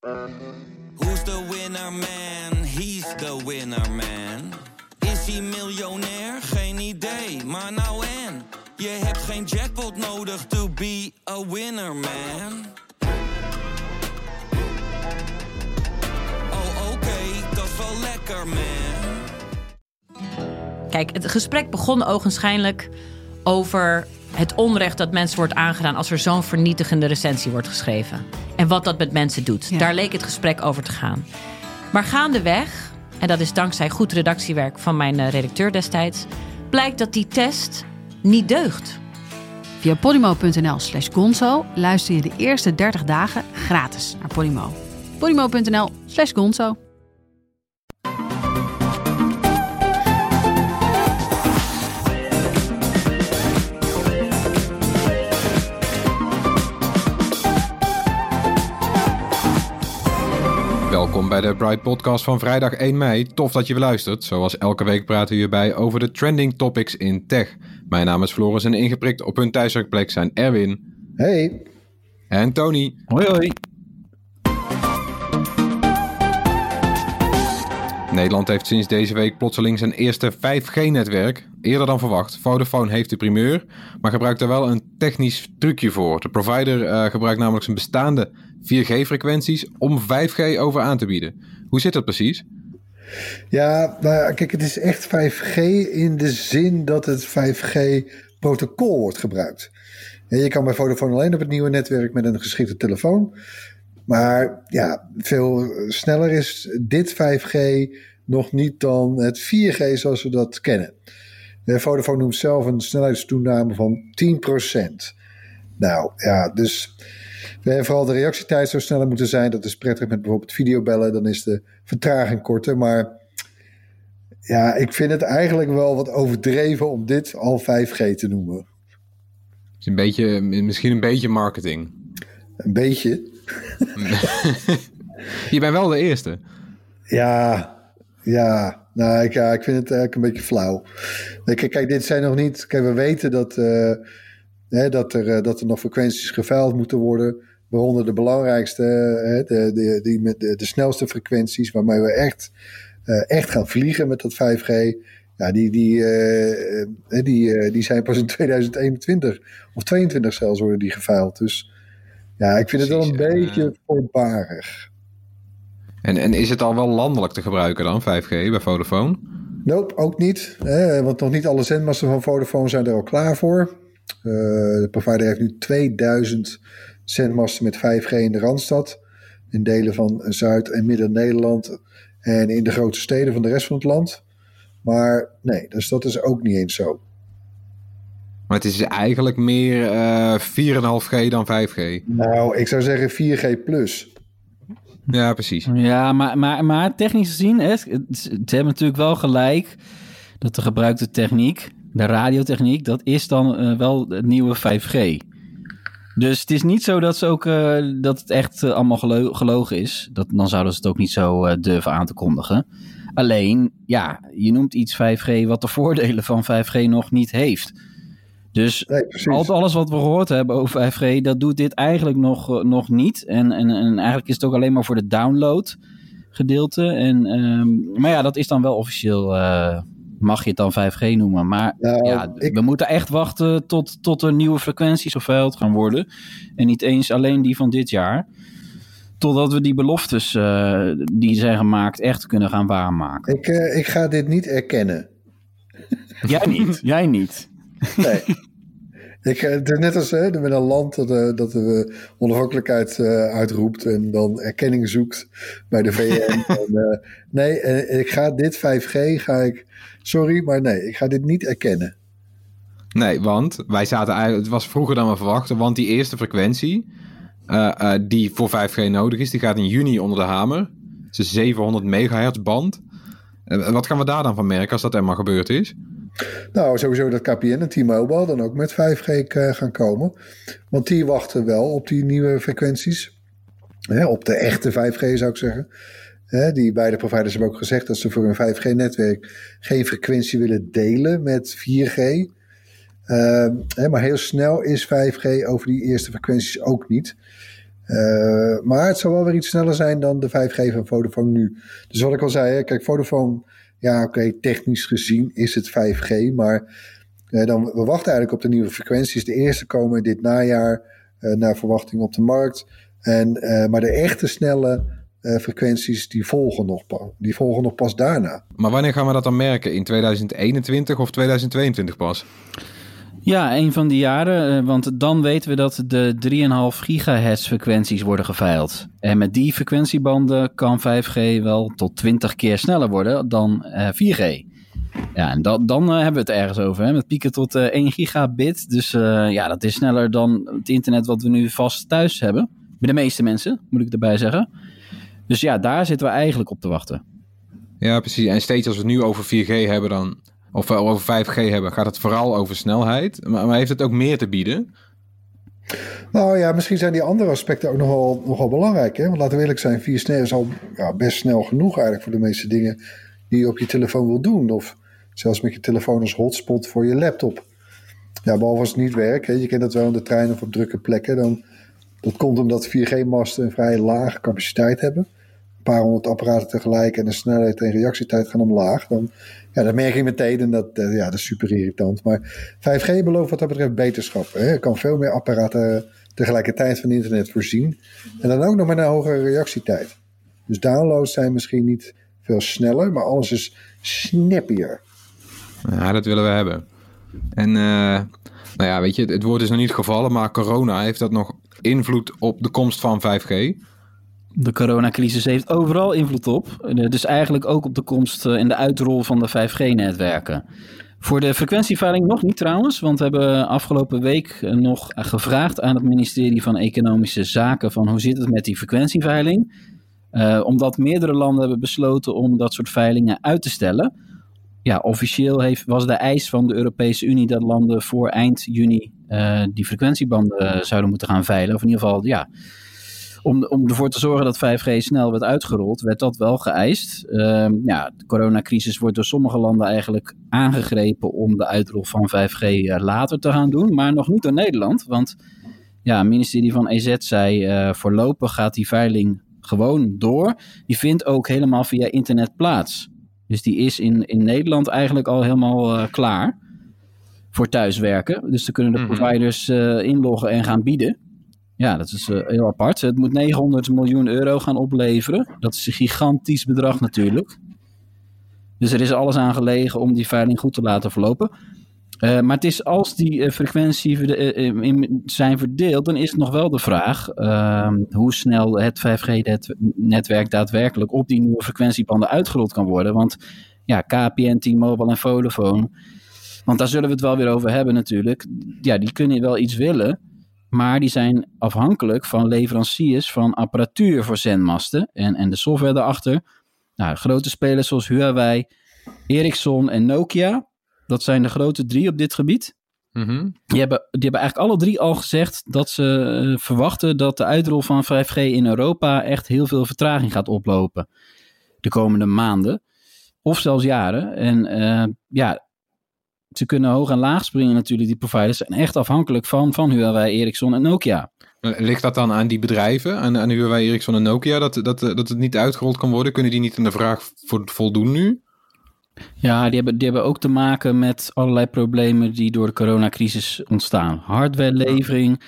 Who's the winner man? He's the winner man. Is hij miljonair? Geen idee, maar nou en. Je hebt geen jackpot nodig to be a winner man. Oh oké, dat is wel lekker man. Kijk, het gesprek begon ogenschijnlijk over het onrecht dat mensen wordt aangedaan als er zo'n vernietigende recensie wordt geschreven. En wat dat met mensen doet. Ja. Daar leek het gesprek over te gaan. Maar gaandeweg, en dat is dankzij goed redactiewerk van mijn eh, redacteur destijds, blijkt dat die test niet deugt. Via podimo.nl slash gonzo luister je de eerste 30 dagen gratis naar Podimo. podimo.nl slash gonzo. Welkom bij de Bright Podcast van vrijdag 1 mei. Tof dat je weer luistert. Zoals elke week praten we hierbij over de trending topics in tech. Mijn naam is Floris en ingeprikt op hun thuiswerkplek zijn Erwin Hey, en Tony. Hoi hoi. Nederland heeft sinds deze week plotseling zijn eerste 5G-netwerk. Eerder dan verwacht. Vodafone heeft de primeur, maar gebruikt er wel een technisch trucje voor. De provider eh, gebruikt namelijk zijn bestaande 4G-frequenties om 5G over aan te bieden. Hoe zit dat precies? ja, nou kijk, het is echt 5G in de zin dat het 5G-protocol wordt gebruikt. En je kan bij Vodafone alleen op het nieuwe netwerk met een geschikte telefoon. Maar ja, veel sneller is dit 5G nog niet dan het 4G zoals we dat kennen. Eh, Vodafone noemt zelf een snelheidstoename van 10%. Nou ja, dus eh, vooral de reactietijd zou sneller moeten zijn. Dat is prettig met bijvoorbeeld videobellen. Dan is de vertraging korter. Maar ja, ik vind het eigenlijk wel wat overdreven om dit al 5G te noemen. Is een beetje, misschien een beetje marketing. Een beetje. Je bent wel de eerste. Ja, ja. Nou, ik, ja, ik vind het eigenlijk een beetje flauw. Kijk, kijk dit zijn nog niet... Kijk, we weten dat, eh, hè, dat, er, eh, dat er nog frequenties geveild moeten worden. Waaronder de belangrijkste, hè, de, de, die met de, de snelste frequenties... waarmee we echt, eh, echt gaan vliegen met dat 5G... Ja, die, die, die, die zijn pas in 2021 of 22 zelfs worden die geveild. Dus ja, ik vind het wel een beetje voorbarig. En, en is het al wel landelijk te gebruiken dan, 5G bij Vodafone? Nope, ook niet. Want nog niet alle zendmasten van Vodafone zijn er al klaar voor. Eh, de provider heeft nu 2000 zendmasten met 5G in de Randstad. In delen van Zuid- en Midden-Nederland. En in de grote steden van de rest van het land. Maar nee, dus dat is ook niet eens zo. Maar het is eigenlijk meer eh 4,5G dan 5G. Nou, ik zou zeggen 4G plus. Ja, precies. Ja, maar, maar, maar technisch gezien, hè, ze hebben natuurlijk wel gelijk dat de gebruikte techniek, de radiotechniek, dat is dan eh, wel het nieuwe 5G. Dus het is niet zo dat, ze ook, eh, dat het echt eh, allemaal gelo- gelogen is. Dat, dan zouden ze het ook niet zo durven aan te kondigen. Alleen, ja, je noemt iets 5G wat de voordelen van 5G nog niet heeft. Dus Nee, al, alles wat we gehoord hebben over 5G, dat doet dit eigenlijk nog, eh, nog niet. En, en, en eigenlijk is het ook alleen maar voor de download gedeelte. En, ehm, maar ja, dat is dan wel officieel, eh, mag je het dan 5G noemen. Maar Nou, ja, ik- we moeten echt wachten tot, tot er nieuwe frequenties geveild gaan worden. En niet eens alleen die van dit jaar. Totdat we die beloftes eh, die zijn gemaakt echt kunnen gaan waarmaken. Ik, ik ga dit niet erkennen. Jij niet, jij niet. Nee. Ik, eh, het is net als hè, met een land dat, eh, dat de onafhankelijkheid eh, uitroept en dan erkenning zoekt bij de VN. en, nee, ik ga dit 5G, ga ik, sorry, maar nee, ik ga dit niet erkennen. Nee, want wij zaten eigenlijk, het was vroeger dan we verwachten, want die eerste frequentie die voor 5G nodig is, die gaat in juni onder de hamer. Het is een 700 megahertz band. Wat gaan we daar dan van merken als dat eenmaal gebeurd is? Nou, sowieso dat KPN en T-Mobile dan ook met 5G k- gaan komen. Want die wachten wel op die nieuwe frequenties. Op de echte 5G zou ik zeggen. Die beide providers hebben ook gezegd dat ze voor hun 5G-netwerk geen frequentie willen delen met 4G. Ehm, maar heel snel is 5G over die eerste frequenties ook niet. Uh, maar het zal wel weer iets sneller zijn dan de 5G van Vodafone nu. Dus wat ik al zei, kijk, Vodafone, ja oké, technisch gezien is het 5G, maar uh, dan, we wachten eigenlijk op de nieuwe frequenties. De eerste komen dit najaar uh, naar verwachting op de markt. En, maar de echte snelle frequenties die volgen, nog, die volgen nog pas daarna. Maar wanneer gaan we dat dan merken? In 2021 of 2022 pas? Ja, een van die jaren, eh, want dan weten we dat de 3,5 gigahertz frequenties worden geveild. En met die frequentiebanden kan 5G wel tot 20 keer sneller worden dan 4G. Eh, ja, en dat, dan eh, hebben we het ergens over, hè, met pieken tot 1 gigabit. Dus ja, dat is sneller dan het internet wat we nu vast thuis hebben. Bij de meeste mensen, moet ik erbij zeggen. Dus ja, daar zitten we eigenlijk op te wachten. Ja, precies. En steeds als we het nu over 4G hebben, dan of we over 5G hebben, gaat het vooral over snelheid. Maar, maar heeft het ook meer te bieden? Nou ja, misschien zijn die andere aspecten ook nogal, nogal belangrijk. Hè? Want laten we eerlijk zijn, 4 snel is al ja, best snel genoeg eigenlijk voor de meeste dingen die je op je telefoon wil doen. Of zelfs met je telefoon als hotspot voor je laptop. Ja, behalve als het niet werkt. Hè? Je kent dat wel in de trein of op drukke plekken. Dan, dat komt omdat 4G-masten een vrij lage capaciteit hebben paar honderd apparaten tegelijk en de snelheid en reactietijd gaan omlaag, dan, ja, dat merk je meteen en dat, eh, ja, dat is super irritant. Maar 5G belooft wat dat betreft beterschap. Hè. Je kan veel meer apparaten tegelijkertijd van internet voorzien. En dan ook nog met een hogere reactietijd. Dus downloads zijn misschien niet veel sneller, maar alles is snappier. Ja, dat willen we hebben. En uh, nou ja, weet je, het woord is nog niet gevallen, maar corona heeft dat nog invloed op de komst van 5G. De coronacrisis heeft overal invloed op. Eh, dus eigenlijk ook op de komst en de uitrol van de 5G-netwerken. Voor de frequentieveiling nog niet trouwens, want we hebben afgelopen week eh, nog gevraagd aan het ministerie van Economische Zaken van hoe zit het met die frequentieveiling. Omdat meerdere landen hebben besloten om dat soort veilingen uit te stellen. Ja, officieel heeft, was de eis van de Europese Unie dat landen voor eind juni die frequentiebanden zouden moeten gaan veilen. Of in ieder geval, ja, om, om ervoor te zorgen dat 5G snel werd uitgerold, werd dat wel geëist. Uh, ja, de coronacrisis wordt door sommige landen eigenlijk aangegrepen om de uitrol van 5G eh, later te gaan doen, maar nog niet door Nederland. Want ja, het ministerie van EZ zei uh, voorlopig gaat die veiling gewoon door. Die vindt ook helemaal via internet plaats. Dus die is in, in Nederland eigenlijk al helemaal uh, klaar voor thuiswerken. Dus dan kunnen de mhm. providers uh, inloggen en gaan bieden. Ja, dat is uh, heel apart. Het moet 900 miljoen euro gaan opleveren. Dat is een gigantisch bedrag natuurlijk. Dus er is alles aan gelegen om die veiling goed te laten verlopen. Uh, maar het is als die uh, frequenties zijn verdeeld, dan is het nog wel de vraag ehm, hoe snel het 5G-netwerk daadwerkelijk op die nieuwe frequentiebanden uitgerold kan worden. Want ja, KPN, T-Mobile en Vodafone, want daar zullen we het wel weer over hebben natuurlijk. Ja, die kunnen wel iets willen. Maar die zijn afhankelijk van leveranciers van apparatuur voor zendmasten en, en de software daarachter. Nou, grote spelers zoals Huawei, Ericsson en Nokia, dat zijn de grote drie op dit gebied. Mhm. die, hebben, die hebben eigenlijk alle drie al gezegd dat ze eh, verwachten dat de uitrol van 5G in Europa echt heel veel vertraging gaat oplopen de komende maanden. Of zelfs jaren. En uh, ja, ze kunnen hoog en laag springen natuurlijk, die providers. zijn echt afhankelijk van, van Huawei, Ericsson en Nokia. Ligt dat dan aan die bedrijven, aan, aan Huawei, Ericsson en Nokia, dat, dat, dat het niet uitgerold kan worden? Kunnen die niet aan de vraag voldoen nu? Ja, die hebben, die hebben ook te maken met allerlei problemen die door de coronacrisis ontstaan. Hardwarelevering,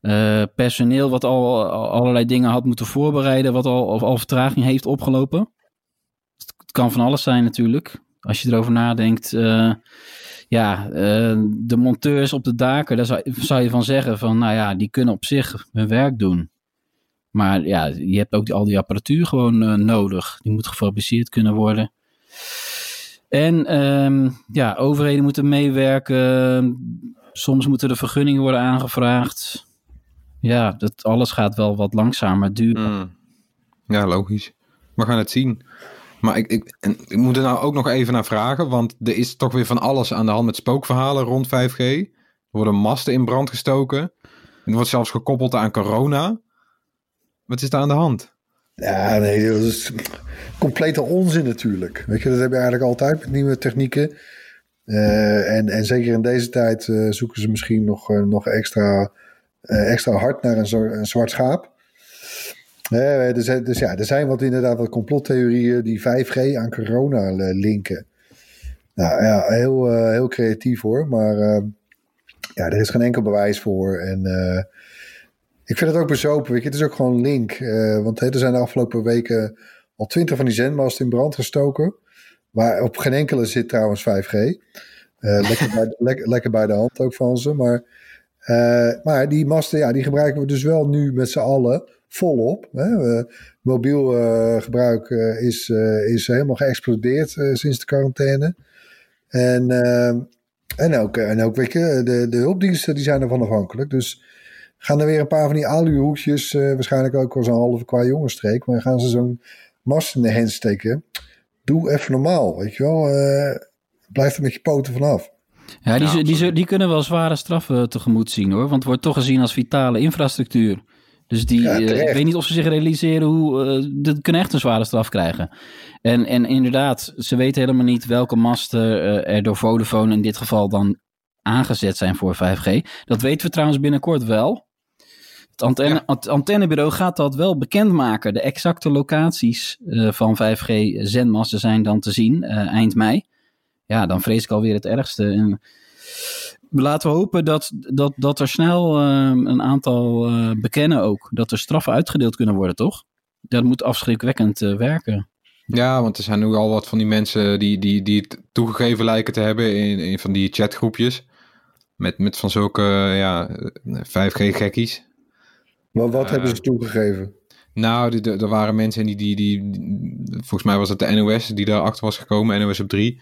uh, personeel wat al, allerlei dingen had moeten voorbereiden, wat al, of al vertraging heeft opgelopen. Het kan van alles zijn natuurlijk, als je erover nadenkt. Uh, ja, uh, de monteurs op de daken, daar zou, zou, je van zeggen van, nou ja, die kunnen op zich hun werk doen. Maar ja, je hebt ook die, al die apparatuur gewoon uh, nodig. Die moet gefabriceerd kunnen worden. En um, ja, overheden moeten meewerken. Soms moeten de vergunningen worden aangevraagd. Ja, dat alles gaat wel wat langzamer duren. Mm. Ja, logisch. We gaan het zien. Maar ik, ik, ik moet er nou ook nog even naar vragen, want er is toch weer van alles aan de hand met spookverhalen rond 5G. Er worden masten in brand gestoken. Het wordt zelfs gekoppeld aan corona. Wat is daar aan de hand? Ja, nee, dat is complete onzin natuurlijk. Weet je, dat heb je eigenlijk altijd met nieuwe technieken. Uh, en, en zeker in deze tijd uh, zoeken ze misschien nog, uh, nog extra, extra hard naar een, een zwart schaap. Nee, er zijn, dus ja, er zijn wat inderdaad wat complottheorieën die 5G aan corona eh, linken. Nou ja, heel, eh, heel creatief hoor. Maar eh, ja, er is geen enkel bewijs voor. En eh, ik vind het ook bezopen. Weet je. Het is ook gewoon link. Want er zijn de afgelopen weken al twintig van die zendmasten in brand gestoken. Waar op geen enkele zit trouwens 5G. Eh, lekker, bij, lekker, lekker bij de hand ook van ze. Maar, maar die masten, ja, die gebruiken we dus wel nu met z'n allen volop. Hè. Eh, mobiel eh, gebruik eh, is, eh, is helemaal geëxplodeerd eh, sinds de quarantaine. En, en ook, en ook weet je, de, de hulpdiensten die zijn ervan afhankelijk. Dus gaan er weer een paar van die aluhoekjes, eh waarschijnlijk ook wel zo'n halve qua jongensstreek, maar gaan ze zo'n mast in de hand steken. Doe even normaal, weet je wel. Eh, blijf er met je poten vanaf. Ja, die, die, die kunnen wel zware straffen tegemoet zien hoor. Want het wordt toch gezien als vitale infrastructuur. Dus die, Ja, eh, ik weet niet of ze zich realiseren hoe. eh dat kunnen echt een zware straf krijgen. En, en inderdaad, ze weten helemaal niet welke masten eh, er door Vodafone in dit geval dan aangezet zijn voor 5G. Dat weten we trouwens binnenkort wel. Het, antenne, het antennebureau gaat dat wel bekendmaken. De exacte locaties van 5G-zendmasten zijn dan te zien eind mei. Ja, dan vrees ik alweer het ergste. En laten we hopen dat, dat, dat er snel eh, een aantal eh, bekennen ook. Dat er straffen uitgedeeld kunnen worden, toch? Dat moet afschrikwekkend eh, werken. Ja, want er zijn nu al wat van die mensen die, die, die het toegegeven lijken te hebben in, in van die chatgroepjes. Met, met van zulke ja, 5G-gekkies. Maar wat Eh. hebben ze toegegeven? Nou, er waren mensen die, die, die, die- Volgens mij was het de NOS die daarachter was gekomen, NOS op 3.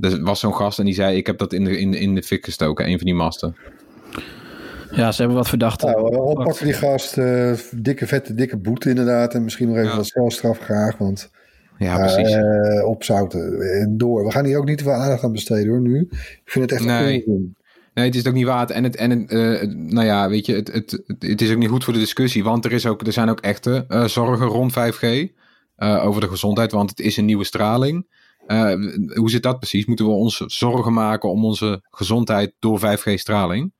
Er was zo'n gast en die zei: Ik heb dat in de, in, de- in de fik gestoken, een van die masten. Ja, ze hebben wat verdachten. Nou, oppakken die gast. eh, dikke, vette, dikke boete inderdaad. En misschien nog even Ja. wat celstraf graag. Want Ja, ja, precies. eh, opzouten en door. We gaan hier ook niet te veel aandacht aan besteden hoor nu. Ik vind het echt Nee. een. Nee, het is ook niet waard. En het, en het, eh, nou ja, weet je, het, het, het, het is ook niet goed voor de discussie. Want er, is ook, er zijn ook echte eh, zorgen rond 5G eh, over de gezondheid. Want het is een nieuwe straling. Eh, hoe zit dat precies? Moeten we ons zorgen maken om onze gezondheid door 5G-straling?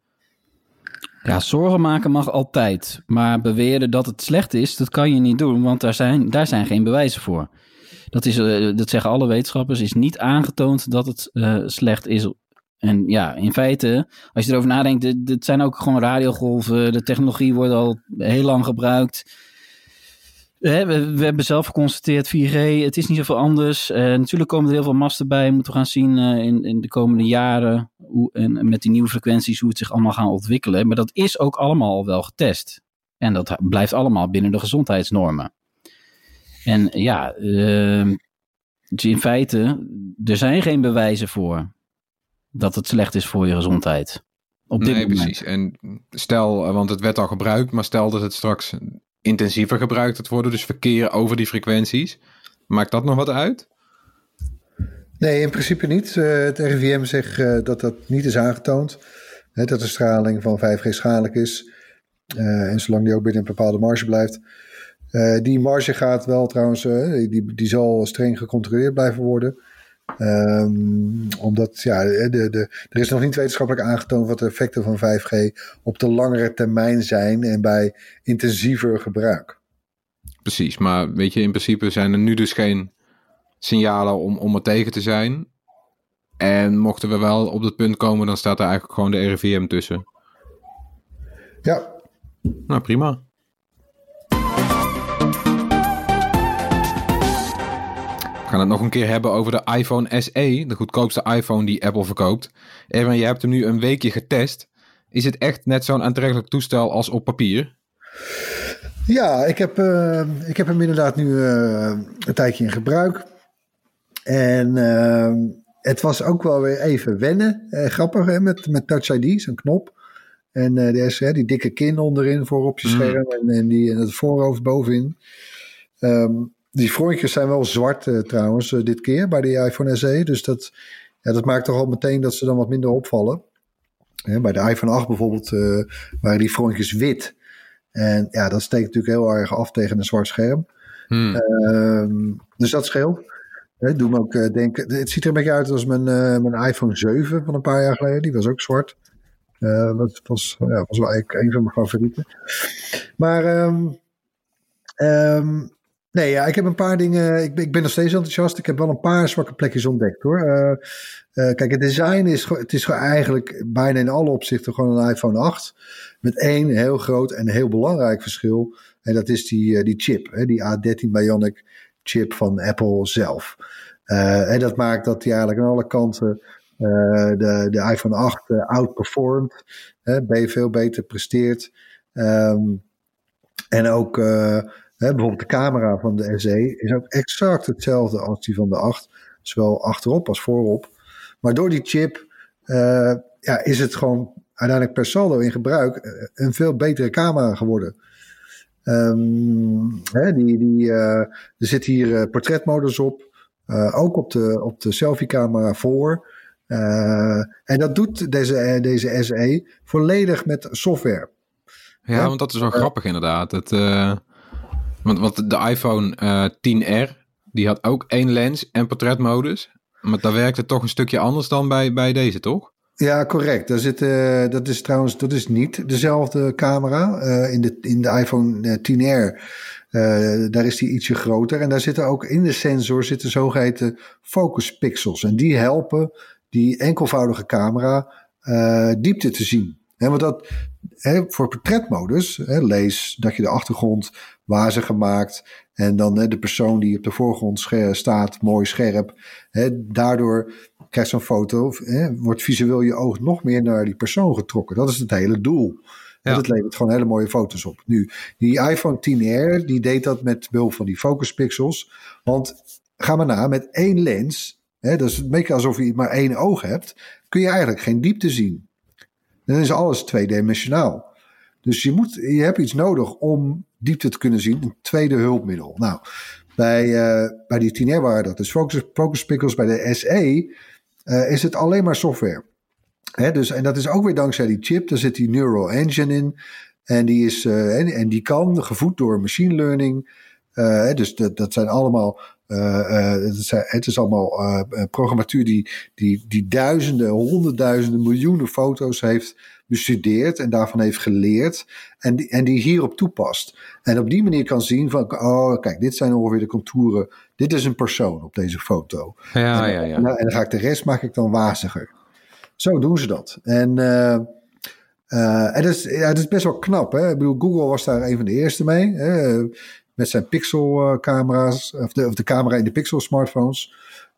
Ja, zorgen maken mag altijd. Maar beweren dat het slecht is, dat kan je niet doen. Want daar zijn, daar zijn geen bewijzen voor. Dat, is, eh, dat zeggen alle wetenschappers. is niet aangetoond dat het eh, slecht is. En ja, in feite, als je erover nadenkt, dit, dit zijn ook gewoon radiogolven. De technologie wordt al heel lang gebruikt. We, we hebben zelf geconstateerd 4G, het is niet zoveel anders. Eh, natuurlijk komen er heel veel masten bij. Moeten we gaan zien eh, in, in de komende jaren. Hoe, en, en met die nieuwe frequenties hoe het zich allemaal gaat ontwikkelen. Maar dat is ook allemaal al wel getest. En dat blijft allemaal binnen de gezondheidsnormen. En ja, eh, dus in feite, er zijn geen bewijzen voor dat het slecht is voor je gezondheid. Op dit nee, moment. precies. En stel, want het werd al gebruikt, maar stel dat het straks intensiever gebruikt gaat worden. Dus verkeer over die frequenties. Maakt dat nog wat uit? Nee, in principe niet. Eh, het RIVM zegt eh, dat dat niet is aangetoond. Hè, dat de straling van 5G schadelijk is. Eh, en zolang die ook binnen een bepaalde marge blijft. Die marge gaat wel trouwens, die, die zal streng gecontroleerd blijven worden. Ehm, omdat, ja, de, de, er is nog niet wetenschappelijk aangetoond wat de effecten van 5G op de langere termijn zijn en bij intensiever gebruik. Precies, maar weet je, in principe zijn er nu dus geen signalen om, om er tegen te zijn. En mochten we wel op dat punt komen, dan staat er eigenlijk gewoon de RIVM tussen. Ja, Nou, prima. Gaan het nog een keer hebben over de iPhone SE, de goedkoopste iPhone die Apple verkoopt. Erwin, je hebt hem nu een weekje getest. Is het echt net zo'n aantrekkelijk toestel als op papier? Ja, ik heb, eh, ik heb hem inderdaad nu eh, een tijdje in gebruik. En eh, het was ook wel weer even wennen. Grappig hè, met, met Touch ID, zo'n knop. En de SE, die dikke kin onderin voor op je Mm. scherm. En, en, die, en het voorhoofd bovenin. Ehm, die frontjes zijn wel zwart eh, trouwens eh, dit keer bij de iPhone SE. Dus dat, ja, dat maakt toch al meteen dat ze dan wat minder opvallen. Hè, bij de iPhone 8 bijvoorbeeld eh, waren die frontjes wit. En ja, dat steekt natuurlijk heel erg af tegen een zwart scherm. Hmm. Ehm, dus dat scheelt. Hè, doe me ook denken. Het ziet er een beetje uit als mijn, mijn iPhone 7 van een paar jaar geleden. Die was ook zwart. Dat was, ja, was wel eigenlijk een van mijn favorieten. Maar ehm, Ehm, nee, ja, ik heb een paar dingen. Ik ik ben nog steeds enthousiast. Ik heb wel een paar zwakke plekjes ontdekt hoor. Eh, eh, kijk, het design is, het is eigenlijk bijna in alle opzichten gewoon een iPhone 8. Met één heel groot en heel belangrijk verschil. En dat is die, die chip, hè, die A13 Bionic chip van Apple zelf. en dat maakt dat hij eigenlijk aan alle kanten de, de iPhone 8 outperformt. Veel beter presteert. Um, en ook uh, bijvoorbeeld de camera van de SE is ook exact hetzelfde als die van de 8. Zowel achterop als voorop. Maar door die chip uh, ja, is het gewoon uiteindelijk per saldo in gebruik eh, een veel betere camera geworden. Um, hè, die, die, uh, er zit hier portretmodus op. ook op de, op de selfie-camera voor. en dat doet deze, deze SE volledig met software. Ja, want dat is wel grappig inderdaad. Het, want, want de iPhone uh, eh, 10R, die had ook één lens en portretmodus. Maar daar werkte toch een stukje anders dan bij, bij deze, toch? Ja, correct. Daar zit, uh, dat is trouwens dat is niet dezelfde camera. in, de, in de iPhone 10R, daar is die ietsje groter. En daar zitten ook in de sensor zitten zogeheten focus pixels. En die helpen die enkelvoudige camera diepte te zien. He, want dat, voor portretmodus, lees dat je de achtergrond wazig gemaakt en dan de persoon die op de voorgrond staat mooi scherp. daardoor krijgt zo'n foto, wordt visueel je oog nog meer naar die persoon getrokken. Dat is het hele doel. Ja. Dat levert gewoon hele mooie foto's op. Nu, die iPhone 10R, die deed dat met behulp van die focus pixels. Want ga maar na, met één lens, hè, dat is een beetje alsof je maar één oog hebt, kun je eigenlijk geen diepte zien. Dan is alles tweedimensionaal. Dus je, moet, je hebt iets nodig om diepte te kunnen zien. Een tweede hulpmiddel. Nou, bij, uh, bij die 10 waren dat dus focus, focus pickles. Bij de SE uh, is het alleen maar software. Hè, dus, en dat is ook weer dankzij die chip. Daar zit die Neural Engine in. En die, is, uh, en, die kan, gevoed door machine learning. dus dat, dat zijn allemaal het, is, allemaal programmatuur die, die, die duizenden, honderdduizenden, miljoenen foto's heeft bestudeerd en daarvan heeft geleerd en die, en die hierop toepast. En op die manier kan zien van, oh kijk, dit zijn ongeveer de contouren, dit is een persoon op deze foto. Ja, en, ja, ja. En, dan ga ik de rest maak ik dan waziger. Zo doen ze dat. En, uh, uh, en dat, is, ja, dat is best wel knap. Hè? Ik bedoel, Google was daar een van de eerste mee. Hè? Met zijn pixel-camera's, of de, of de camera in de pixel-smartphones.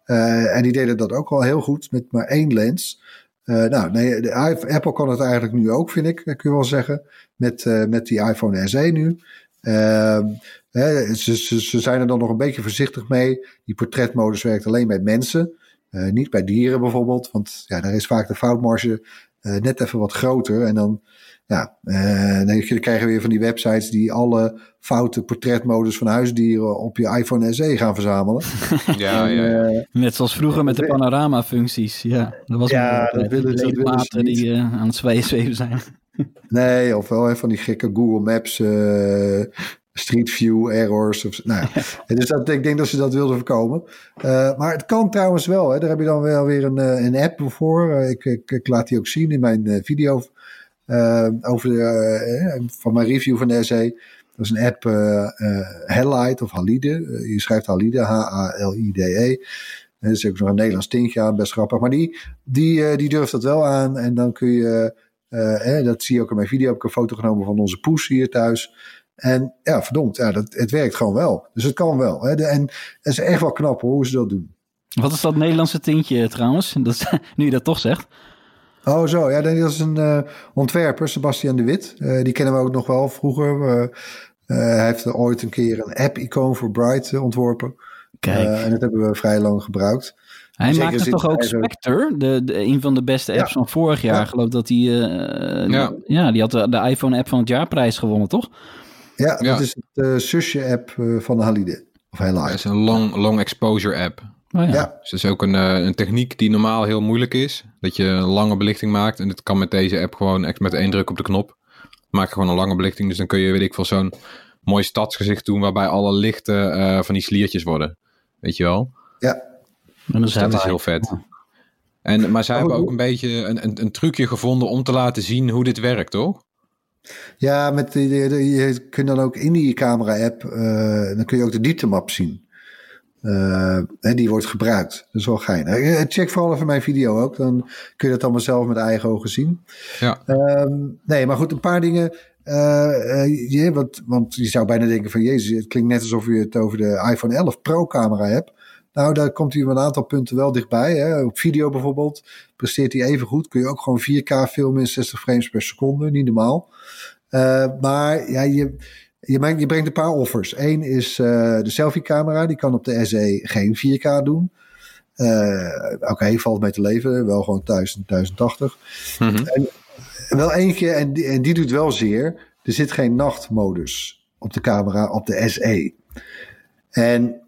Uh, en die deden dat ook al heel goed met maar één lens. Uh, nou, nee, de, Apple kan het eigenlijk nu ook, vind ik, kun je wel zeggen. Met, uh, met die iPhone SE nu. Uh, hè, ze, ze, ze, zijn er dan nog een beetje voorzichtig mee. Die portretmodus werkt alleen bij mensen. Uh, niet bij dieren bijvoorbeeld. Want ja, daar is vaak de foutmarge net even wat groter. En dan ja, uh, dan krijgen we weer van die websites die alle foute portretmodus van huisdieren op je iPhone SE gaan verzamelen. Ja, en, ja, ja. Uh, Net zoals vroeger met de panorama-functies. Ja, dat was ja, dat willen, dat willen ze die uh, aan het zweven zijn. Nee, ofwel hè, van die gekke Google Maps uh, Street View errors. Of, nou, dus dat, ik denk dat ze dat wilden voorkomen. Uh, maar het kan trouwens wel. Hè. Daar heb je dan wel weer een, een app voor. ik, ik, ik, laat die ook zien in mijn video over de, uh, van mijn review van de SE. Dat is een app Halide of Halide. je schrijft Halide, H-A-L-I-D-E. Er is ook nog een Nederlands tintje aan, best grappig. Maar die, die, die durft dat wel aan. En dan kun je, eh, dat zie je ook in mijn video, heb ik een foto genomen van onze poes hier thuis. En ja, verdomd, ja, dat, het werkt gewoon wel. Dus het kan wel. Hè. en het is echt wel knap hoe ze dat doen. Wat is dat Nederlandse tintje trouwens? Dat, nu je dat toch zegt. Oh, zo. Ja, dat is een uh, ontwerper, Sebastian de Wit. Uh, die kennen we ook nog wel vroeger. Uh, hij heeft ooit een keer een app-icoon voor Bright ontworpen. Kijk. en dat hebben we vrij lang gebruikt. Hij Zeker maakte toch ook Spectre, de, de, een van de beste apps ja. van vorig jaar. Ja. geloof dat hij, ja. ja, die had de, de iPhone-app van het jaarprijs gewonnen, toch? Ja, dat is de zusje-app van Halide. Of Halide. Dat is een long, long exposure app. Oh ja. ja. Dus het is ook een, een techniek die normaal heel moeilijk is. Dat je een lange belichting maakt. En dat kan met deze app gewoon echt met één druk op de knop. Maak je gewoon een lange belichting. Dus dan kun je, weet ik veel, zo'n mooi stadsgezicht doen. Waarbij alle lichten uh, van die sliertjes worden. Weet je wel? Ja. En dus dat is heel vet. En, maar zij oh, hebben ook een beetje een, een, een, trucje gevonden om te laten zien hoe dit werkt, toch? Ja, met de, de- de- je kunt dan ook in die camera-app, eh, dan kun je ook de dieptemap zien. Eh, en die wordt gebruikt. Dat is wel gein. Eh, Check vooral even mijn video ook. Dan kun je dat allemaal zelf met eigen ogen zien. Ja. Ehm, nee, maar goed, een paar dingen. Eh, eh, je, want, want je zou bijna denken van... Jezus, het klinkt net alsof je het over de iPhone 11 Pro camera hebt. Nou, daar komt hij op een aantal punten wel dichtbij. Hè. Op video bijvoorbeeld presteert hij even goed. Kun je ook gewoon 4K filmen in 60 frames per seconde. Niet normaal. Eh, maar ja, je, je, brengt, je brengt een paar offers. Eén is eh, de selfie-camera. Die kan op de SE geen 4K doen. Eh, Oké, valt mee te leven. Wel gewoon 1000, 1080. Mhm. En wel eentje, en die, en die doet wel zeer. Er zit geen nachtmodus op de camera op de SE. En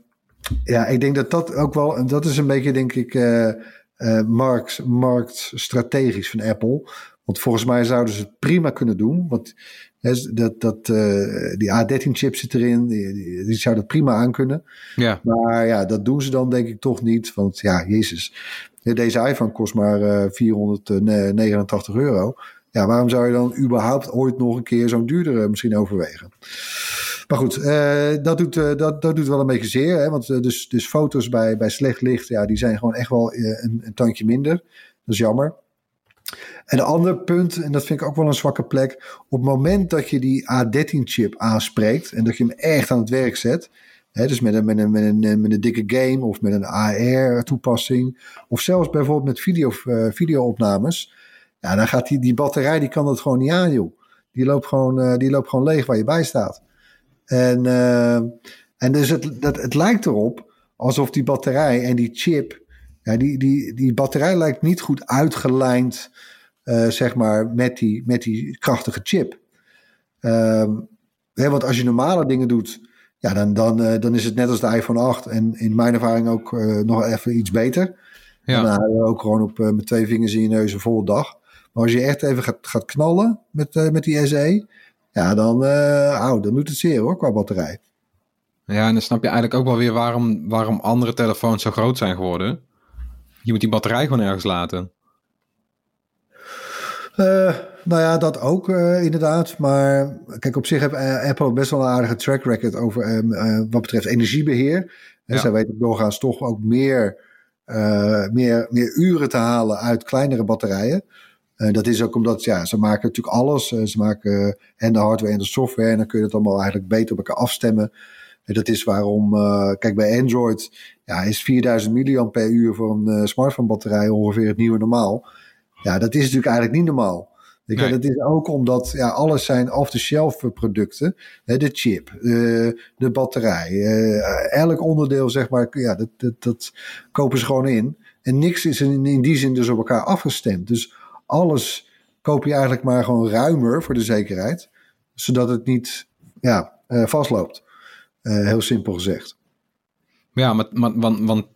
ja, ik denk dat dat ook wel, dat is een beetje, denk ik, eh markt, marktstrategisch van Apple. Want volgens mij zouden ze het prima kunnen doen. Want dat, dat, eh, die A13-chip zit erin, die, die, die zou dat prima aankunnen. Ja. Maar ja, dat doen ze dan denk ik toch niet. Want ja, jezus, deze iPhone kost maar eh 489 euro. Ja, waarom zou je dan überhaupt ooit nog een keer zo'n duurdere misschien overwegen? Maar goed, eh, dat, doet, eh, dat, dat doet wel een beetje zeer. Hè? Want eh, dus, dus foto's bij, bij slecht licht, ja, die zijn gewoon echt wel eh, een, een tandje minder. Dat is jammer. En een ander punt, en dat vind ik ook wel een zwakke plek. Op het moment dat je die A13-chip aanspreekt en dat je hem echt aan het werk zet. Hè, dus met een, met, een, met, een, met een dikke game of met een AR-toepassing. Of zelfs bijvoorbeeld met video, eh, video-opnames. Ja, dan gaat die, die batterij, die kan dat gewoon niet aan, joh. Die loopt gewoon, eh, die loopt gewoon leeg waar je bij staat. En, eh, en dus het, dat, het lijkt erop alsof die batterij en die chip. Ja, die, die, die batterij lijkt niet goed uitgelijnd, eh, zeg maar, met die, met die krachtige chip. Ehm, hè, want als je normale dingen doet, ja, dan, dan, eh, dan is het net als de iPhone 8. En in mijn ervaring ook eh, nog even iets beter. Ja. Dan je ook gewoon op, met twee vingers in je neus een volle dag. Maar als je echt even gaat, gaat knallen met, met die SE, ja, dan, au, dan doet het zeer hoor, qua batterij. Ja, en dan snap je eigenlijk ook wel weer waarom, waarom andere telefoons zo groot zijn geworden. Je moet die batterij gewoon ergens laten. Eh, nou ja, dat ook eh, inderdaad. Maar kijk, op zich heeft eh, Apple best wel een aardige track record over ehm, eh, wat betreft energiebeheer. En Ja. zij weten doorgaans toch ook meer, meer, meer uren te halen uit kleinere batterijen. Dat is ook omdat ja, ze maken natuurlijk alles. Ze maken en de hardware en de software. En dan kun je het allemaal eigenlijk beter op elkaar afstemmen. En dat is waarom, eh, kijk, bij Android ja, is 4000 milliamp per uur voor een eh, smartphone batterij ongeveer het nieuwe normaal. Ja, dat is natuurlijk eigenlijk niet normaal. Je, Nee. Dat is ook omdat ja, alles zijn off-the-shelf producten. Hè, de chip, eh, de batterij, eh, elk onderdeel, zeg maar, ja, dat, dat, dat kopen ze gewoon in. En niks is in, in die zin dus op elkaar afgestemd. Dus alles koop je eigenlijk maar gewoon ruimer voor de zekerheid. Zodat het niet ja, eh, vastloopt. Eh, heel simpel gezegd. Ja, maar, maar, want, want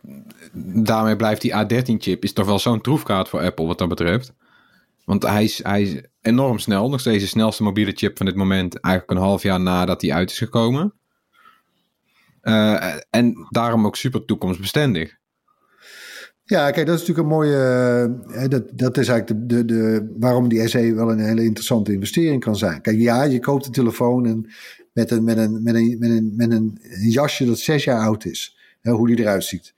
daarmee blijft die A13-chip is toch wel zo'n troefkaart voor Apple wat dat betreft. Want hij is, hij is enorm snel. Nog steeds de snelste mobiele chip van dit moment. Eigenlijk een half jaar nadat hij uit is gekomen. Eh, en daarom ook super toekomstbestendig. Ja, kijk, dat is natuurlijk een mooie. eh, dat, dat is eigenlijk de, de, de, waarom die SE wel een hele interessante investering kan zijn. Kijk, ja, je koopt een telefoon en met, een, met, een, met, een, met, een, met een jasje dat zes jaar oud is. Hè, hoe die eruit ziet.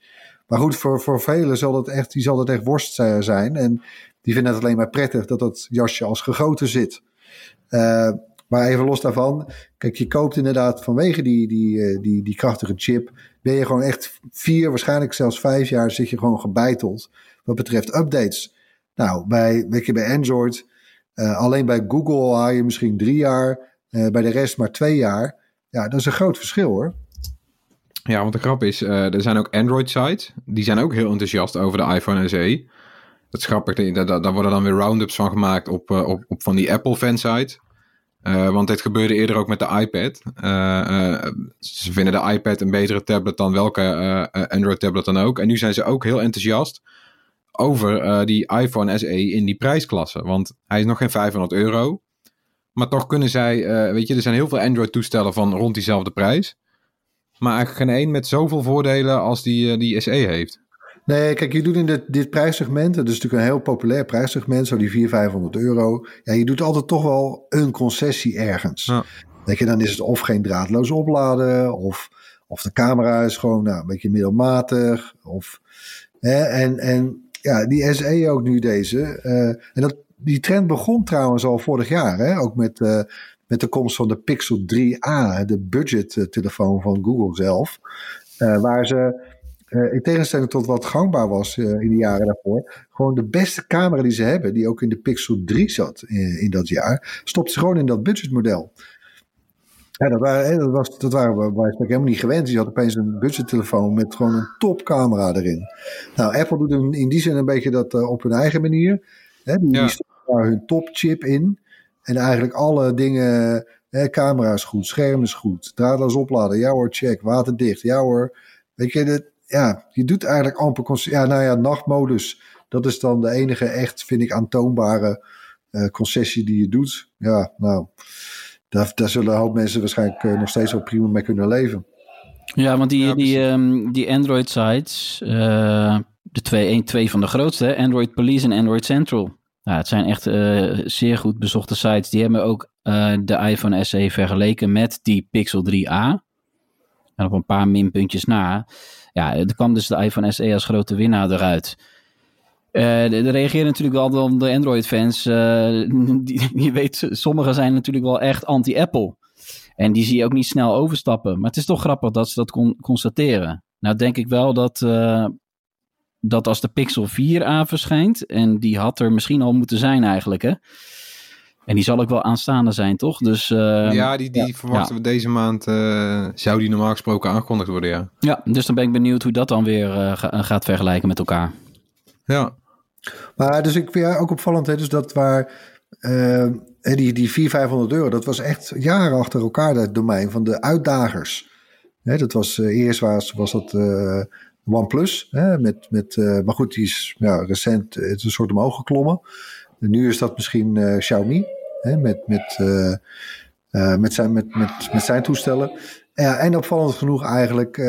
Maar goed, voor, voor velen zal dat echt, die zal dat echt worst eh, zijn. En die vinden het alleen maar prettig dat dat jasje als gegoten zit. Eh, maar even los daarvan. Kijk, je koopt inderdaad vanwege die, die, eh, die, die krachtige chip. Ben je gewoon echt vier, waarschijnlijk zelfs vijf jaar zit je gewoon gebeiteld. Wat betreft updates. Nou, bij, weet je, bij Android. eh, alleen bij Google haal je misschien drie jaar. Eh, bij de rest maar twee jaar. Ja, dat is een groot verschil hoor. Ja, want de grap is, eh, er zijn ook Android-sites. Die zijn ook heel enthousiast over de iPhone SE. Dat is grappig, daar, worden dan weer roundups van gemaakt op, eh, op, van die Apple-fansite. Want dit gebeurde eerder ook met de iPad. Ze vinden de iPad een betere tablet dan welke Android-tablet dan ook. En nu zijn ze ook heel enthousiast over die iPhone SE in die prijsklasse. Want hij is nog geen 500 euro. Maar toch kunnen zij, eh, weet je, er zijn heel veel Android-toestellen van rond diezelfde prijs. Maar eigenlijk geen één met zoveel voordelen als die, eh, die SE heeft. Nee, kijk, je doet in dit, dit prijssegment, dat is natuurlijk een heel populair prijssegment, zo die 400, 500 euro. Ja, je doet altijd toch wel een concessie ergens. Ja. Weet je, dan is het of geen draadloos opladen, of, of de camera is gewoon nou, een beetje middelmatig. Of, hè, en, en ja, die SE ook nu deze. eh, en dat, die trend begon trouwens al vorig jaar, hè, ook met, eh, met de komst van de Pixel 3a, de budgettelefoon van Google zelf. eh, waar ze eh, in tegenstelling tot wat gangbaar was eh, in de jaren daarvoor, gewoon de beste camera die ze hebben, die ook in de Pixel 3 zat in, in dat jaar, stopt ze gewoon in dat budgetmodel. Ja, dat waren, dat, was, dat waren we bij spreken helemaal niet gewend. Je had opeens een budgettelefoon met gewoon een topcamera erin. Nou, Apple doet in, die zin een beetje dat eh, op hun eigen manier. Hè, die, Ja. Daar hun topchip in. En eigenlijk alle dingen, hè, camera is goed, scherm is goed, draadloos opladen, ja hoor, check, waterdicht, ja hoor. Weet je, dat, ja, je doet eigenlijk amper, ja, nou ja, nachtmodus. Dat is dan de enige echt, vind ik, aantoonbare eh, concessie die je doet. Ja, nou, daar, daar zullen een hoop mensen waarschijnlijk eh, nog steeds wel prima mee kunnen leven. Ja, want die, Ja, die, ehm, die Android sites, eh, de twee, een, twee van de grootste, Android Police en Android Central. Ja, het zijn echt eh, zeer goed bezochte sites. Die hebben ook eh, de iPhone SE vergeleken met die Pixel 3a. En op een paar minpuntjes na. Ja, er kwam dus de iPhone SE als grote winnaar eruit. Eh, er er reageren natuurlijk wel dan de Android-fans. je weet, sommigen zijn natuurlijk wel echt anti-Apple. En die zie je ook niet snel overstappen. Maar het is toch grappig dat ze dat kon constateren. Nou denk ik wel dat, dat als de Pixel 4a verschijnt... en die had er misschien al moeten zijn eigenlijk, hè? En die zal ook wel aanstaande zijn, toch? Dus eh, ja, die, die verwachten we deze maand. eh, zou die normaal gesproken aangekondigd worden, ja. ja, dus dan ben ik benieuwd hoe dat dan weer eh, ga- gaat vergelijken met elkaar. Ja, Maar dus ik vind ja, ook opvallend, hè, dus dat waar eh, hè, die, die 400, 500 euro, dat was echt jaren achter elkaar het domein van de uitdagers. Hè, dat was eh, eerst was, was dat eh, OnePlus, hè, met, met, eh, maar goed, die is ja, recent eh, is een soort omhoog geklommen. En nu is dat misschien eh, Xiaomi, hè, met, met, met, zijn, met, met, met zijn toestellen. Ja, en opvallend genoeg eigenlijk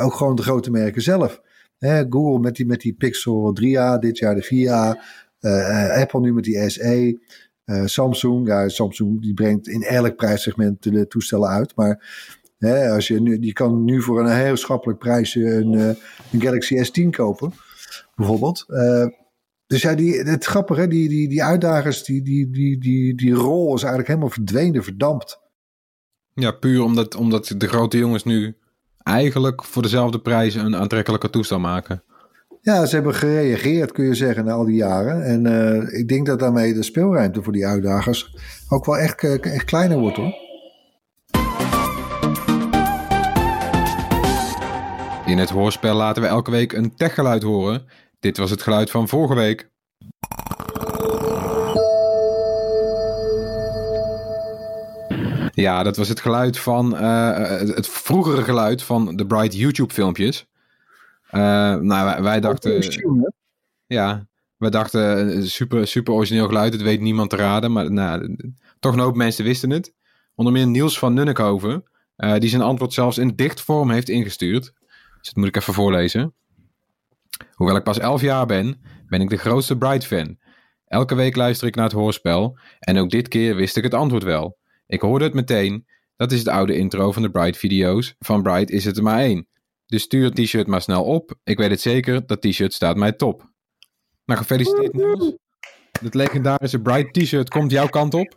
ook gewoon de grote merken zelf. Hè, Google met die, met die Pixel 3a, dit jaar de 4a. eh, eh, Apple nu met die SE. Samsung, ja, Samsung die brengt in elk prijssegment de toestellen uit. Maar hè, als je, nu, die kan nu voor een heel schappelijk prijsje een, eh, een Galaxy S10 kopen, bijvoorbeeld. Eh, dus ja, die, het grappige, hè, die, die, die uitdagers, die, die, die, die, die rol is eigenlijk helemaal verdwenen, verdampt. ja puur omdat, omdat de grote jongens nu eigenlijk voor dezelfde prijs een aantrekkelijke toestel maken. Ja, ze hebben gereageerd, kun je zeggen, na al die jaren. En eh, ik denk dat daarmee de speelruimte voor die uitdagers ook wel echt, echt kleiner wordt hoor. In het hoorspel laten we elke week een techgeluid horen. Dit was het geluid van vorige week. Ja, dat was het geluid van eh, het vroegere geluid van de Bright YouTube filmpjes. Eh, nou, wij, wij dachten, ja, wij dachten eh, super, super origineel geluid. Het weet niemand te raden, maar nou, toch een hoop mensen wisten het. Onder meer Niels van Nunnekhoven, die zijn antwoord zelfs in dichtvorm heeft ingestuurd. Dus dat moet ik even voorlezen. Hoewel ik pas 11 jaar ben, ben ik de grootste Bright-fan. Elke week luister ik naar het hoorspel en ook dit keer wist ik het antwoord wel. Ik hoorde het meteen. Dat is de oude intro van de Bright-video's. Van Bright is het er maar één. Dus stuur het t-shirt maar snel op. Ik weet het zeker, dat t-shirt staat mij top. Nou, gefeliciteerd Niels. Het legendarische Bright t-shirt komt jouw kant op.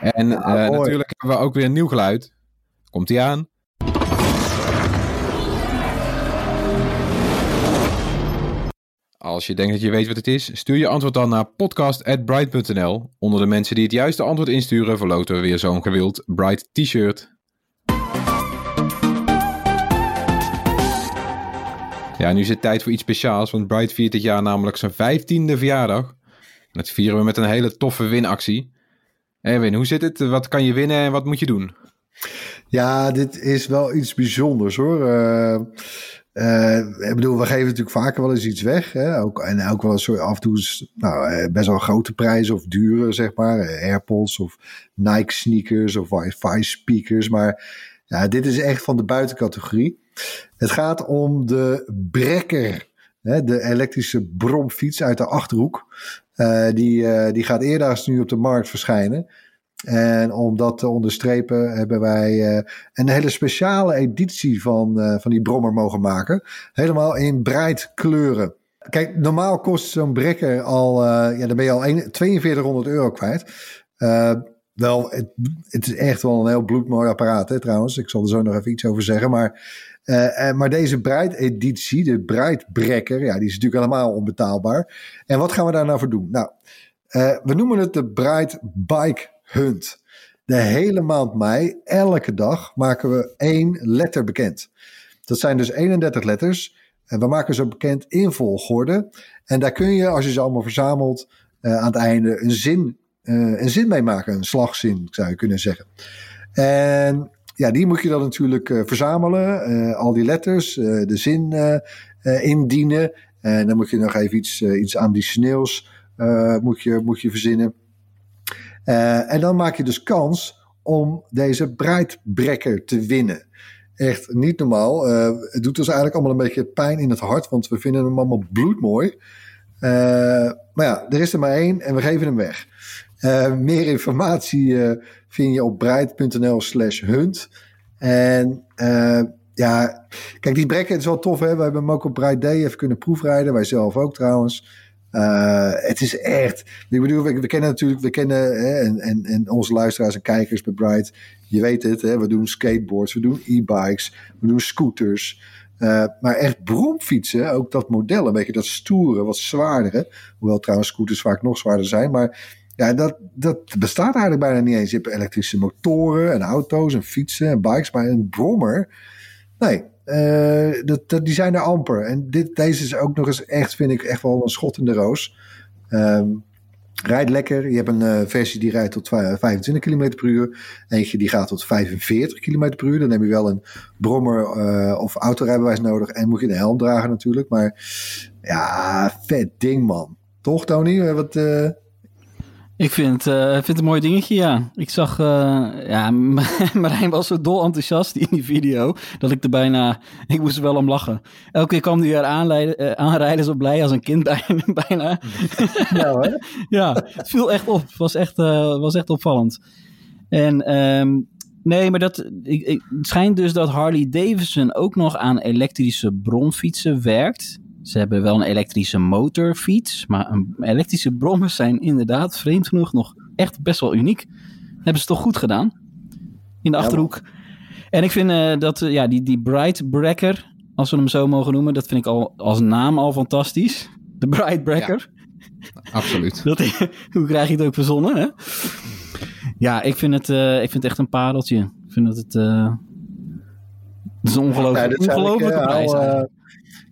En eh, natuurlijk hebben we ook weer een nieuw geluid. Komt ie aan. Als je denkt dat je weet wat het is, stuur je antwoord dan naar podcast.bright.nl. Onder de mensen die het juiste antwoord insturen, verloten we weer zo'n gewild Bright t-shirt. Ja, nu is het tijd voor iets speciaals, want Bright viert dit jaar namelijk zijn 15e verjaardag. Dat vieren we met een hele toffe winactie. Erwin, hoe zit het? Wat kan je winnen en wat moet je doen? Ja, dit is wel iets bijzonders hoor. Eh, eh, ik bedoel, we geven natuurlijk vaker wel eens iets weg. Hè? Ook, en ook wel eens af en toe nou, eh, best wel grote prijzen of dure, zeg maar. Eh, AirPods of Nike sneakers of wifi speakers. Maar ja, dit is echt van de buitencategorie. Het gaat om de Brekker Hè, de elektrische bromfiets uit de Achterhoek. Die, die gaat eerder nu op de markt verschijnen. En om dat te onderstrepen hebben wij uh, een hele speciale editie van, van die brommer mogen maken. Helemaal in breid kleuren. Kijk, normaal kost zo'n brekker al, ja, dan ben je al 4200 euro kwijt. wel, het, het, is echt wel een heel bloedmooi apparaat hè, trouwens. Ik zal er zo nog even iets over zeggen. Maar uh, maar deze Bright-editie, de Bright-brekker, ja, die is natuurlijk helemaal onbetaalbaar. En wat gaan we daar nou voor doen? Nou, we noemen het de Bright Bike De hele maand mei, elke dag, maken we één letter bekend. Dat zijn dus 31 letters. En we maken ze bekend in volgorde. En daar kun je, als je ze allemaal verzamelt, uh, aan het einde een zin, een zin mee maken. Een slagzin, zou je kunnen zeggen. En ja, die moet je dan natuurlijk uh, verzamelen. Al die letters, de zin indienen. En dan moet je nog even iets, iets additioneels moet je, moet je verzinnen. En dan maak je dus kans om deze breidbrekker te winnen. Echt niet normaal. het doet ons eigenlijk allemaal een beetje pijn in het hart, want we vinden hem allemaal bloedmooi. maar ja, er is er maar één en we geven hem weg. meer informatie vind je op breid.nl slash hunt. En uh, ja, kijk, die brekken is wel tof. Hè? We hebben hem ook op Bright Day even kunnen proefrijden. Wij zelf ook trouwens. Uh, het is echt. Ik bedoel, we, we kennen natuurlijk, we kennen hè, en, en, en onze luisteraars en kijkers bij Bright. Je weet het, hè, we doen skateboards, we doen e-bikes, we doen scooters. Uh, maar echt bromfietsen, ook dat model, een beetje dat stoere, wat zwaardere. Hoewel trouwens scooters vaak nog zwaarder zijn. Maar ja, dat, dat bestaat eigenlijk bijna niet eens. Je hebt elektrische motoren en auto's en fietsen en bikes, maar een brommer, nee, dat, die zijn er amper. En dit, deze is ook nog eens echt, vind ik, echt wel een schot in de roos. Um, rijdt lekker. Je hebt een uh, versie die rijdt tot 25 km per uur. Eentje die gaat tot 45 km per uur. Dan heb je wel een brommer uh, of autorijbewijs nodig. En moet je een helm dragen natuurlijk. Maar ja, vet ding man. Toch Tony? Wat... Ik vind, uh, vind het een mooi dingetje, ja. Ik zag, uh, ja, Marijn was zo dol enthousiast in die video, dat ik er bijna, ik moest er wel om lachen. Elke keer kwam hij weer aanrijden, uh, aanrijden zo blij als een kind bijna. Ja, hè? ja, het viel echt op. Het was echt, was echt opvallend. En um, nee, maar dat, ik, ik, het schijnt dus dat Harley Davidson ook nog aan elektrische bronfietsen werkt. Ze hebben wel een elektrische motorfiets, maar een elektrische brommers zijn inderdaad vreemd genoeg nog echt best wel uniek. hebben ze toch goed gedaan in de Achterhoek. En ik vind uh, dat uh, ja, die, die Bright Breaker, als we hem zo mogen noemen, dat vind ik al als naam al fantastisch. De Bright Breaker. Ja, absoluut. dat, hoe krijg je het ook verzonnen? Hè? Ja, ik vind, het, uh, ik vind het echt een pareltje. Ik vind dat het. het is een ongelooflijk, ja, ongelooflijke prijs. Al,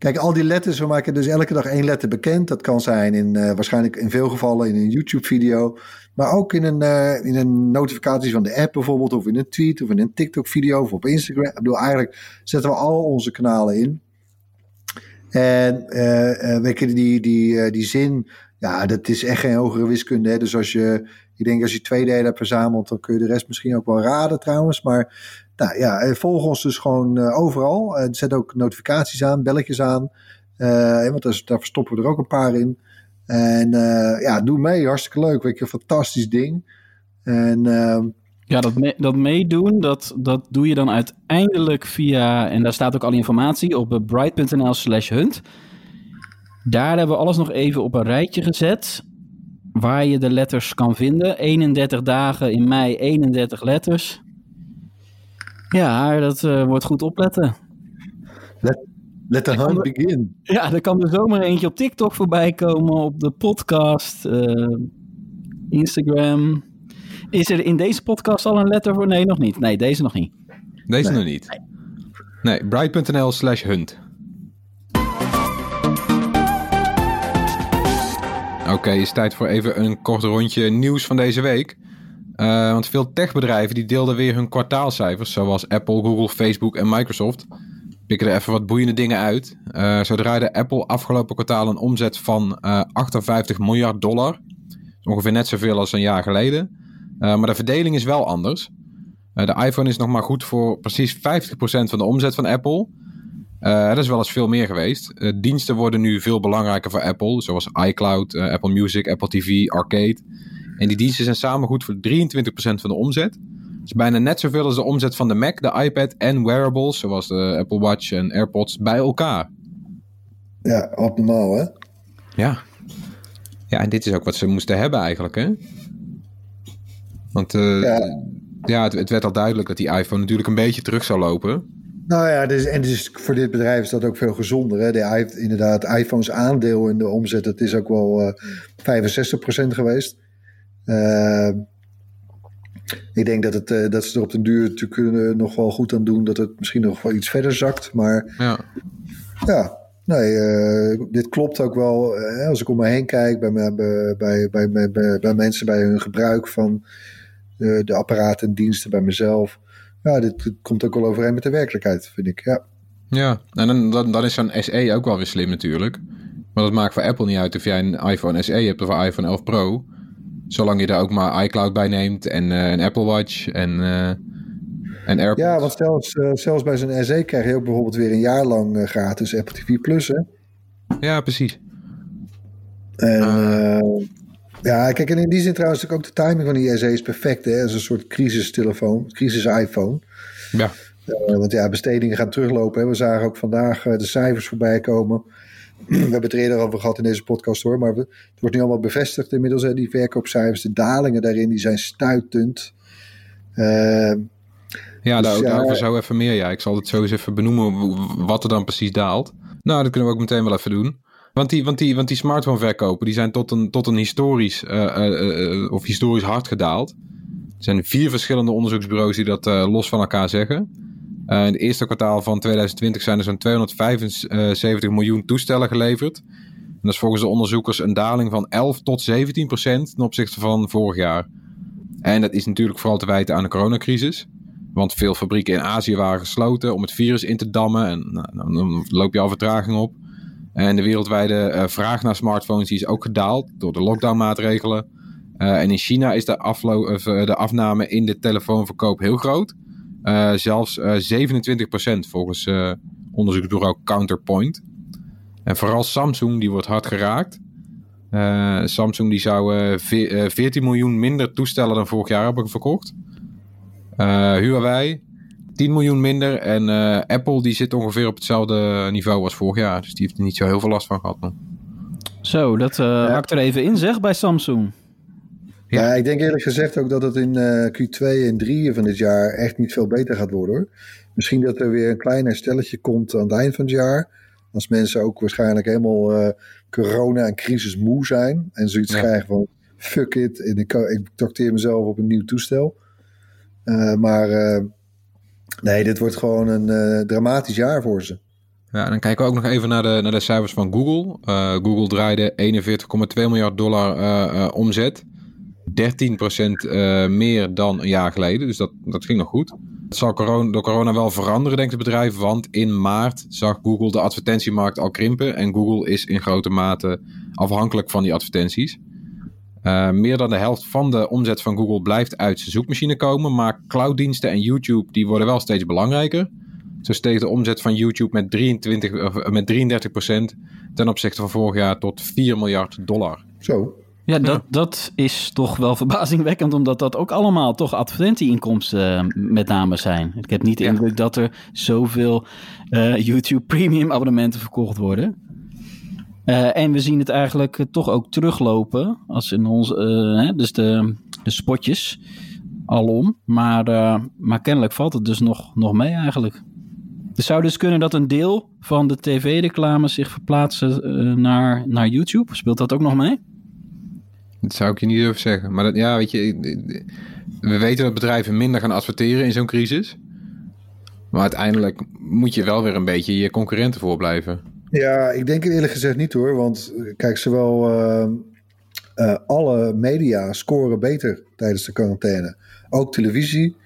Kijk, al die letters, we maken dus elke dag één letter bekend. Dat kan zijn in, uh, waarschijnlijk in veel gevallen in een YouTube-video. Maar ook in een, uh, in een notificatie van de app bijvoorbeeld. Of in een tweet of in een TikTok-video of op Instagram. Ik bedoel, eigenlijk zetten we al onze kanalen in. En uh, weet die, die, die zin, ja, dat is echt geen hogere wiskunde. Hè? Dus als je, ik denk als je twee delen hebt verzameld, dan kun je de rest misschien ook wel raden trouwens. Maar nou ja, eh, volg ons dus gewoon uh, overal. Uh, zet ook notificaties aan, belletjes aan. Want daar, verstoppen we er ook een paar in. En ja, doe mee. Hartstikke leuk. Weet je, een fantastisch ding. En ehm, ja, dat, dat meedoen, dat, dat doe je dan uiteindelijk via, en daar staat ook al informatie op bright.nl slash hunt. Daar hebben we alles nog even op een rijtje gezet, waar je de letters kan vinden. 31 dagen in mei, 31 letters. Ja, dat uh, wordt goed opletten. Let, let the hunt begin. Ja, er kan er zomaar eentje op TikTok voorbij komen, op de podcast, uh, Instagram. Is er in deze podcast al een letter voor? Nee, nog niet. Nee, deze nog niet. Deze nee. nog niet. Nee, bright.nl slash hunt. Oké, okay, is tijd voor even een kort rondje nieuws van deze week. Uh, want veel techbedrijven die deelden weer hun kwartaalcijfers, zoals Apple, Google, Facebook en Microsoft. Pikken er even wat boeiende dingen uit. Uh, zo draaide Apple afgelopen kwartaal een omzet van uh, eh, 58 miljard dollar. Ongeveer net zoveel als een jaar geleden. maar de verdeling is wel anders. de iPhone is nog maar goed voor precies 50% van de omzet van Apple. Dat is wel eens veel meer geweest. Diensten worden nu veel belangrijker voor Apple, zoals iCloud, Apple Music, Apple TV, Arcade. En die diensten zijn samen goed voor 23% van de omzet. Dat is bijna net zoveel als de omzet van de Mac, de iPad en wearables, zoals de Apple Watch en AirPods, bij elkaar. Ja, optimaal hè? Ja. Ja, en dit is ook wat ze moesten hebben eigenlijk, hè? Want ja, ja het, het, werd al duidelijk dat die iPhone natuurlijk een beetje terug zou lopen. Nou ja, dus, en dus voor dit bedrijf is dat ook veel gezonder. Hè? De, inderdaad, iPhone's aandeel in de omzet, dat is ook wel uh, 65% geweest. Uh, ik denk dat, het, uh, dat ze er op den duur natuurlijk nog wel goed aan doen dat het misschien nog wel iets verder zakt. Maar ja, ja nee, uh, dit klopt ook wel. als ik om me heen kijk bij, bij, bij, bij, bij, bij mensen bij hun gebruik van de apparaten en diensten bij mezelf ja, dit, komt ook wel overeen met de werkelijkheid, vind ik. Ja, ja en dan, dan, dan is zo'n SE ook wel weer slim natuurlijk. Maar dat maakt voor Apple niet uit of jij een iPhone SE hebt of een iPhone 11 Pro. Zolang je daar ook maar iCloud bij neemt en een Apple Watch en, uh, en AirPods. Ja, want zelfs, uh, zelfs bij zo'n SE krijg je ook bijvoorbeeld weer een jaar lang gratis Apple TV Plus, hè? Ja, precies. En ja, kijk, en in die zin trouwens ook de timing van die SE is perfect. Hè? Als een soort crisistelefoon, crisis-iPhone. Ja. Uh, want ja, bestedingen gaan teruglopen. Hè? We zagen ook vandaag de cijfers voorbij komen. We hebben het er eerder over gehad in deze podcast hoor. Maar het wordt nu allemaal bevestigd inmiddels. Hè? Die verkoopcijfers, de dalingen daarin, die zijn stuitend. Uh, ja, dus, daar, ja, daarover zo even meer. Ja, ik zal het zo eens even benoemen wat er dan precies daalt. Nou, dat kunnen we ook meteen wel even doen. Want die, want die, want die smartphone verkopen die zijn tot een, tot een historisch uh, uh, of historisch hard gedaald. Er zijn vier verschillende onderzoeksbureaus die dat los van elkaar zeggen. In het eerste kwartaal van 2020 zijn er zo'n 275 miljoen toestellen geleverd. En dat is volgens de onderzoekers een daling van 11 tot 17 procent ten opzichte van vorig jaar. En dat is natuurlijk vooral te wijten aan de coronacrisis. Want veel fabrieken in Azië waren gesloten om het virus in te dammen. En nou, dan loop je al vertraging op. En de wereldwijde uh, vraag naar smartphones is ook gedaald door de lockdownmaatregelen. Uh, en in China is de, de afname in de telefoonverkoop heel groot. Zelfs 27% volgens onderzoeksbureau Counterpoint. En vooral Samsung die wordt hard geraakt. Samsung die zou 14 miljoen minder toestellen dan vorig jaar hebben verkocht. Huawei 10 miljoen minder. En uh, Apple die zit ongeveer op hetzelfde niveau als vorig jaar. Dus die heeft er niet zo heel veel last van gehad. Man. Zo, dat uh, ja. hakt er even in zeg bij Samsung. Ja. ja, ik denk eerlijk gezegd ook dat het in uh, Q2 en 3 van dit jaar echt niet veel beter gaat worden hoor. Misschien dat er weer een klein herstelletje komt aan het eind van het jaar. Als mensen ook waarschijnlijk helemaal corona en crisis moe zijn. En zoiets ja. krijgen van fuck it. En ik, ik trakteer mezelf op een nieuw toestel. maar Nee, dit wordt gewoon een dramatisch jaar voor ze. Ja, en dan kijken we ook nog even naar de, naar de cijfers van Google. Google draaide 41,2 miljard dollar omzet. 13% meer dan een jaar geleden. Dus dat, dat ging nog goed. Het zal corona, door corona wel veranderen, denkt het bedrijf. Want in maart zag Google de advertentiemarkt al krimpen. En Google is in grote mate afhankelijk van die advertenties. Uh, meer dan de helft van de omzet van Google blijft uit zijn zoekmachine komen. Maar clouddiensten en YouTube die worden wel steeds belangrijker. Zo steeg de omzet van YouTube met, 23, uh, met 33% ten opzichte van vorig jaar tot 4 miljard dollar. Zo. Ja, dat, dat is toch wel verbazingwekkend, omdat dat ook allemaal toch advertentieinkomsten uh, met name zijn. Ik heb niet de indruk dat er zoveel uh, YouTube Premium abonnementen verkocht worden. Uh, en we zien het eigenlijk toch ook teruglopen. Als in ons, uh, hè, dus de, de spotjes alom. Maar, maar kennelijk valt het dus nog, nog mee eigenlijk. Het zou dus kunnen dat een deel van de tv-reclame zich verplaatsen naar, naar YouTube. Speelt dat ook nog mee? Dat zou ik je niet durven zeggen. Maar ja, weet je, we weten dat bedrijven minder gaan adverteren in zo'n crisis. Maar uiteindelijk moet je wel weer een beetje je concurrenten voorblijven. Ja, ik denk het eerlijk gezegd niet hoor. Want kijk, zowel uh, uh, alle media scoren beter tijdens de quarantaine. Ook televisie,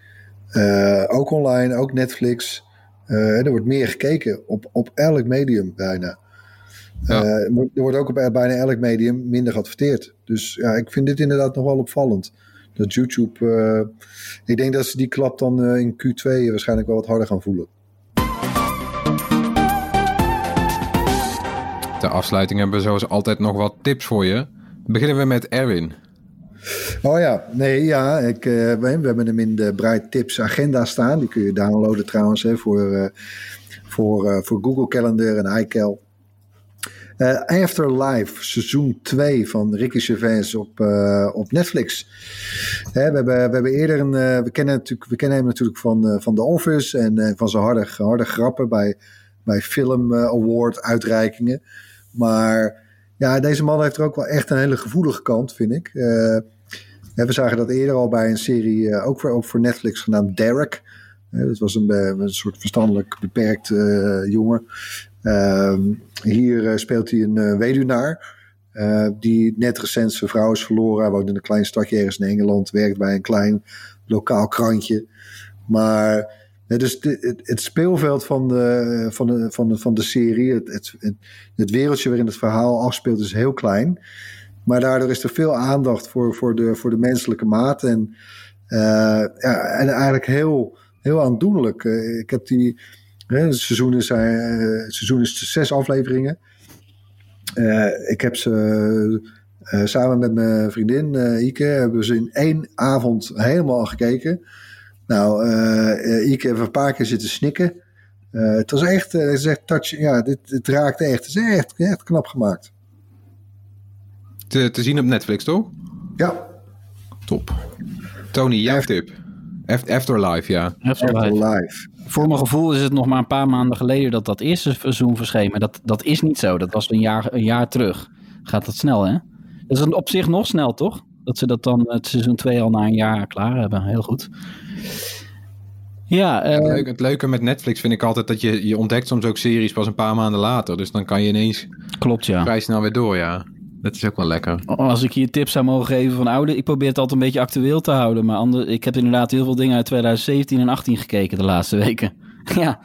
ook online, ook Netflix. er wordt meer gekeken op, op elk medium bijna. Ja. er wordt ook op bijna elk medium minder geadverteerd. Dus ja, ik vind dit inderdaad nog wel opvallend. Dat YouTube, ik denk dat ze die klap dan in Q2 waarschijnlijk wel wat harder gaan voelen. ter afsluiting hebben we zoals altijd nog wat tips voor je. Beginnen we met Erwin. Oh ja, nee, ja. Ik, we, we, hebben hem in de Bright Tips agenda staan. Die kun je downloaden trouwens hè, voor, voor, voor Google Calendar en iCal. Afterlife, seizoen 2 van Ricky Gervais op, op Netflix. Hè, we, hebben, we hebben eerder een. we, kennen natuurlijk, we kennen hem natuurlijk van, van The Office en van zijn harde, harde grappen bij, bij Film Award uitreikingen. Maar ja, deze man heeft er ook wel echt een hele gevoelige kant, vind ik. We zagen dat eerder al bij een serie, ook, voor, ook voor Netflix, genaamd Derek. Dat was een, een soort verstandelijk beperkt jongen. Ehm, hier speelt hij een weduwnaar. die net recent zijn vrouw is verloren. Hij woont in een klein stadje ergens in Engeland. Werkt bij een klein lokaal krantje. Maar dus het, het, speelveld van de, van de, van de, van de serie, het, het, het, wereldje waarin het verhaal afspeelt, is heel klein. Maar daardoor is er veel aandacht voor, voor, de, voor de menselijke maat. En, ja, en eigenlijk heel, heel aandoenlijk. Ik heb die. Het, seizoen is, uh, het seizoen is zes afleveringen. ik heb ze samen met mijn vriendin Ike. Hebben we ze in één avond helemaal gekeken. Nou, uh, ik heb een paar keer zitten snikken. Uh, het was echt, uh, het is echt touch, ja, dit, dit raakte echt. Het is echt, echt knap gemaakt. Te, te zien op Netflix, toch? Ja. Top. Tony, jouw tip? Afterlife, ja. Afterlife. Afterlife. Voor mijn gevoel is het nog maar een paar maanden geleden dat dat eerste seizoen verscheen. Maar dat, dat is niet zo. Dat was een jaar, een jaar terug. Gaat dat snel, hè? Dat is op zich nog snel, toch? Dat ze dat dan het seizoen 2 al na een jaar klaar hebben. Heel goed. Ja, het, eh, leuke, het, leuke, met Netflix vind ik altijd dat je, je ontdekt soms ook series pas een paar maanden later. Dus dan kan je ineens Klopt, ja. vrij snel weer door, ja. Dat is ook wel lekker. Als ik je tips zou mogen geven van oude, ik probeer het altijd een beetje actueel te houden. Maar ander, ik heb inderdaad heel veel dingen uit 2017 en 18 gekeken de laatste weken. ja.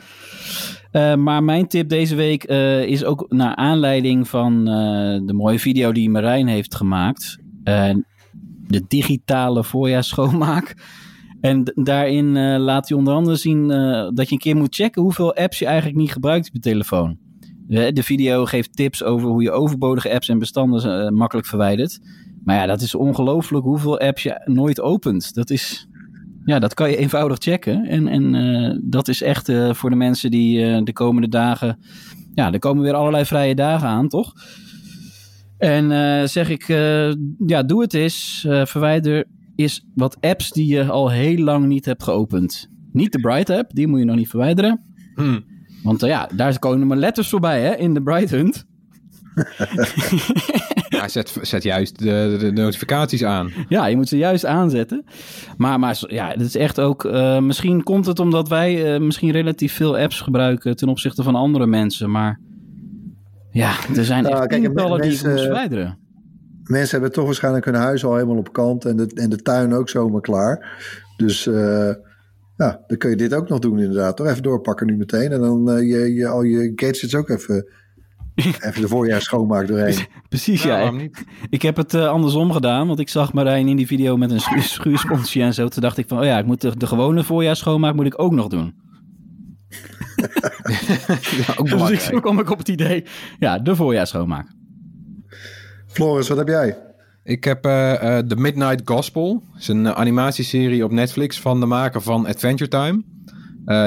Uh, maar mijn tip deze week uh, is ook naar aanleiding van uh, de mooie video die Marijn heeft gemaakt. de digitale voorjaarsschoonmaak. En daarin laat hij onder andere zien dat je een keer moet checken hoeveel apps je eigenlijk niet gebruikt op je telefoon. De, de video geeft tips over hoe je overbodige apps en bestanden uh, makkelijk verwijdert. Maar ja, dat is ongelooflijk hoeveel apps je nooit opent. Dat is, ja, dat kan je eenvoudig checken. En, en dat is echt voor de mensen die de komende dagen, ja, er komen weer allerlei vrije dagen aan, toch? En zeg ik, ja, doe het eens. verwijder is wat apps die je al heel lang niet hebt geopend. Niet de Bright app, die moet je nog niet verwijderen. Hmm. Want uh, ja, daar komen maar letters voorbij hè, in de Bright Hunt. ja, zet, zet juist de, de, notificaties aan. Ja, je moet ze juist aanzetten. Maar, maar ja, het is echt ook... Uh, misschien komt het omdat wij uh, misschien relatief veel apps gebruiken... ten opzichte van andere mensen, maar... Ja, er zijn nou, echt kijk, tientallen die ik moet verwijderen mensen hebben toch waarschijnlijk hun huis al helemaal op kant en de, en de tuin ook zomaar klaar. Dus uh, ja, dan kun je dit ook nog doen inderdaad. Toch even doorpakken nu meteen. En dan uh, je, je, al je gadgets ook even, even de voorjaar schoonmaak doorheen. Precies, ja. ja. Ik heb het uh, andersom gedaan, want ik zag Marijn in die video met een schuursponsje en zo. Toen dacht ik van, oh ja, ik moet de, de gewone voorjaar schoonmaak moet ik ook nog doen. ja, ook dus zo kwam ik op het idee, ja, de voorjaar schoonmaak. Floris, wat heb jij? Ik heb uh, uh, The Midnight Gospel. Het is een uh, animatieserie op Netflix van de maker van Adventure Time.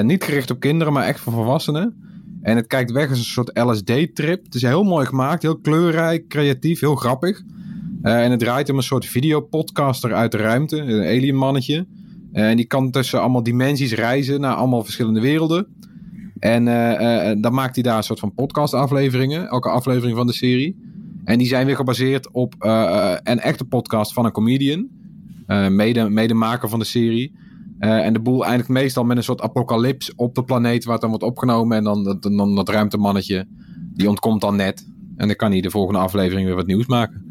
niet gericht op kinderen, maar echt voor volwassenen. En het kijkt weg als een soort LSD-trip. Het is heel mooi gemaakt, heel kleurrijk, creatief, heel grappig. en het draait om een soort videopodcaster uit de ruimte, een alien mannetje. en die kan tussen allemaal dimensies reizen naar allemaal verschillende werelden. En dan maakt hij daar een soort van podcast-afleveringen, elke aflevering van de serie. En die zijn weer gebaseerd op uh, een echte podcast van een comedian. Uh, mede, medemaker van de serie. en de boel eindigt meestal met een soort apocalyps op de planeet waar het dan wordt opgenomen. En dan, dan, dan dat ruimtemannetje, die ontkomt dan net. En dan kan hij de volgende aflevering weer wat nieuws maken.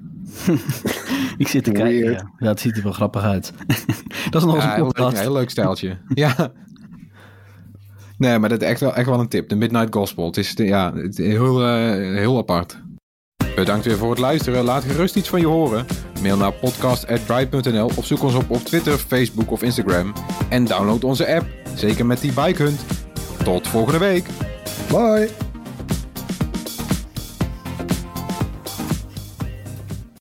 Ik zit te kijken. Ja. Dat ziet er wel grappig uit. dat is nog ja, een podcast. Heel, heel leuk stijltje. ja. Nee, maar dat is echt wel, echt wel een tip. De Midnight Gospel. Het is ja, het is heel, heel apart. Bedankt weer voor het luisteren. Laat gerust iets van je horen. Mail naar podcast.bright.nl of zoek ons op op Twitter, Facebook of Instagram. En download onze app, zeker met die bike hunt. Tot volgende week. Bye.